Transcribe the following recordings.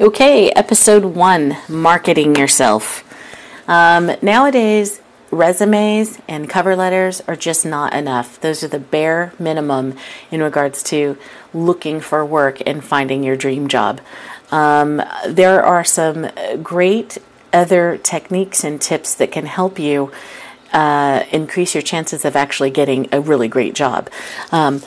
Okay, episode one marketing yourself. Um, nowadays, resumes and cover letters are just not enough. Those are the bare minimum in regards to looking for work and finding your dream job. Um, there are some great other techniques and tips that can help you uh, increase your chances of actually getting a really great job. Um,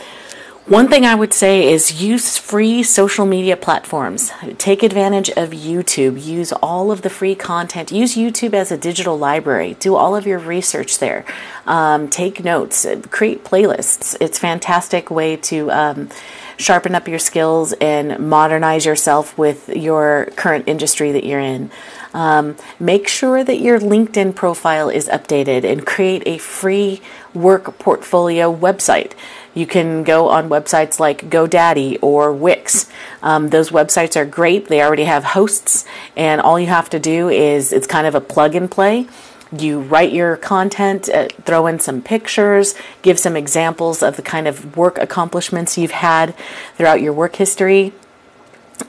one thing I would say is use free social media platforms. Take advantage of YouTube. Use all of the free content. Use YouTube as a digital library. Do all of your research there. Um, take notes. Create playlists. It's a fantastic way to um, sharpen up your skills and modernize yourself with your current industry that you're in. Um, make sure that your LinkedIn profile is updated and create a free work portfolio website. You can go on websites like GoDaddy or Wix. Um, those websites are great. They already have hosts, and all you have to do is it's kind of a plug and play. You write your content, uh, throw in some pictures, give some examples of the kind of work accomplishments you've had throughout your work history,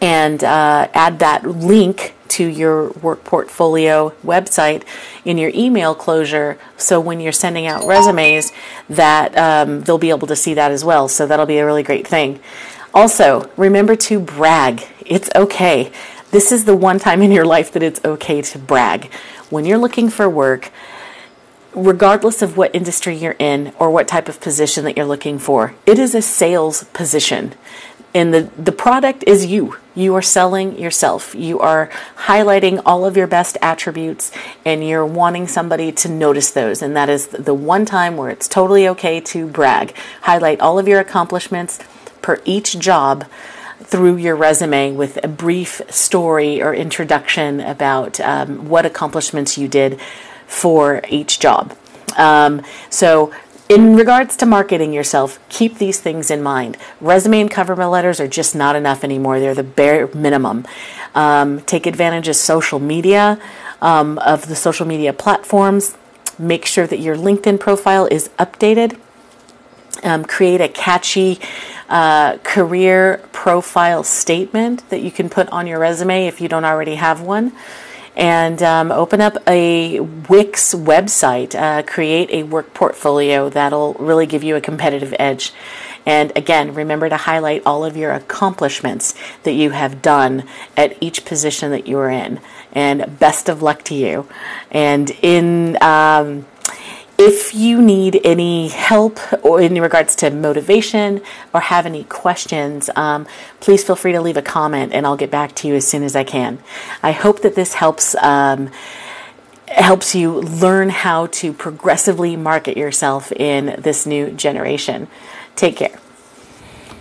and uh, add that link to your work portfolio website in your email closure. So when you're sending out resumes that um, they'll be able to see that as well. So that'll be a really great thing. Also remember to brag. It's okay. This is the one time in your life that it's okay to brag. When you're looking for work regardless of what industry you're in or what type of position that you're looking for it is a sales position and the, the product is you. You are selling yourself. You are highlighting all of your best attributes and you're wanting somebody to notice those. And that is the one time where it's totally okay to brag. Highlight all of your accomplishments per each job through your resume with a brief story or introduction about um, what accomplishments you did for each job. Um, so in regards to marketing yourself, keep these things in mind. Resume and cover letters are just not enough anymore. They're the bare minimum. Um, take advantage of social media, um, of the social media platforms. Make sure that your LinkedIn profile is updated. Um, create a catchy uh, career profile statement that you can put on your resume if you don't already have one and um, open up a Wix website, uh, create a work portfolio that'll really give you a competitive edge. And again, remember to highlight all of your accomplishments that you have done at each position that you are in. And best of luck to you. And in um, if you need any help or in regards to motivation or have any questions, um, please feel free to leave a comment and I'll get back to you as soon as I can. I hope that this helps. Um, helps you learn how to progressively market yourself in this new generation. Take care.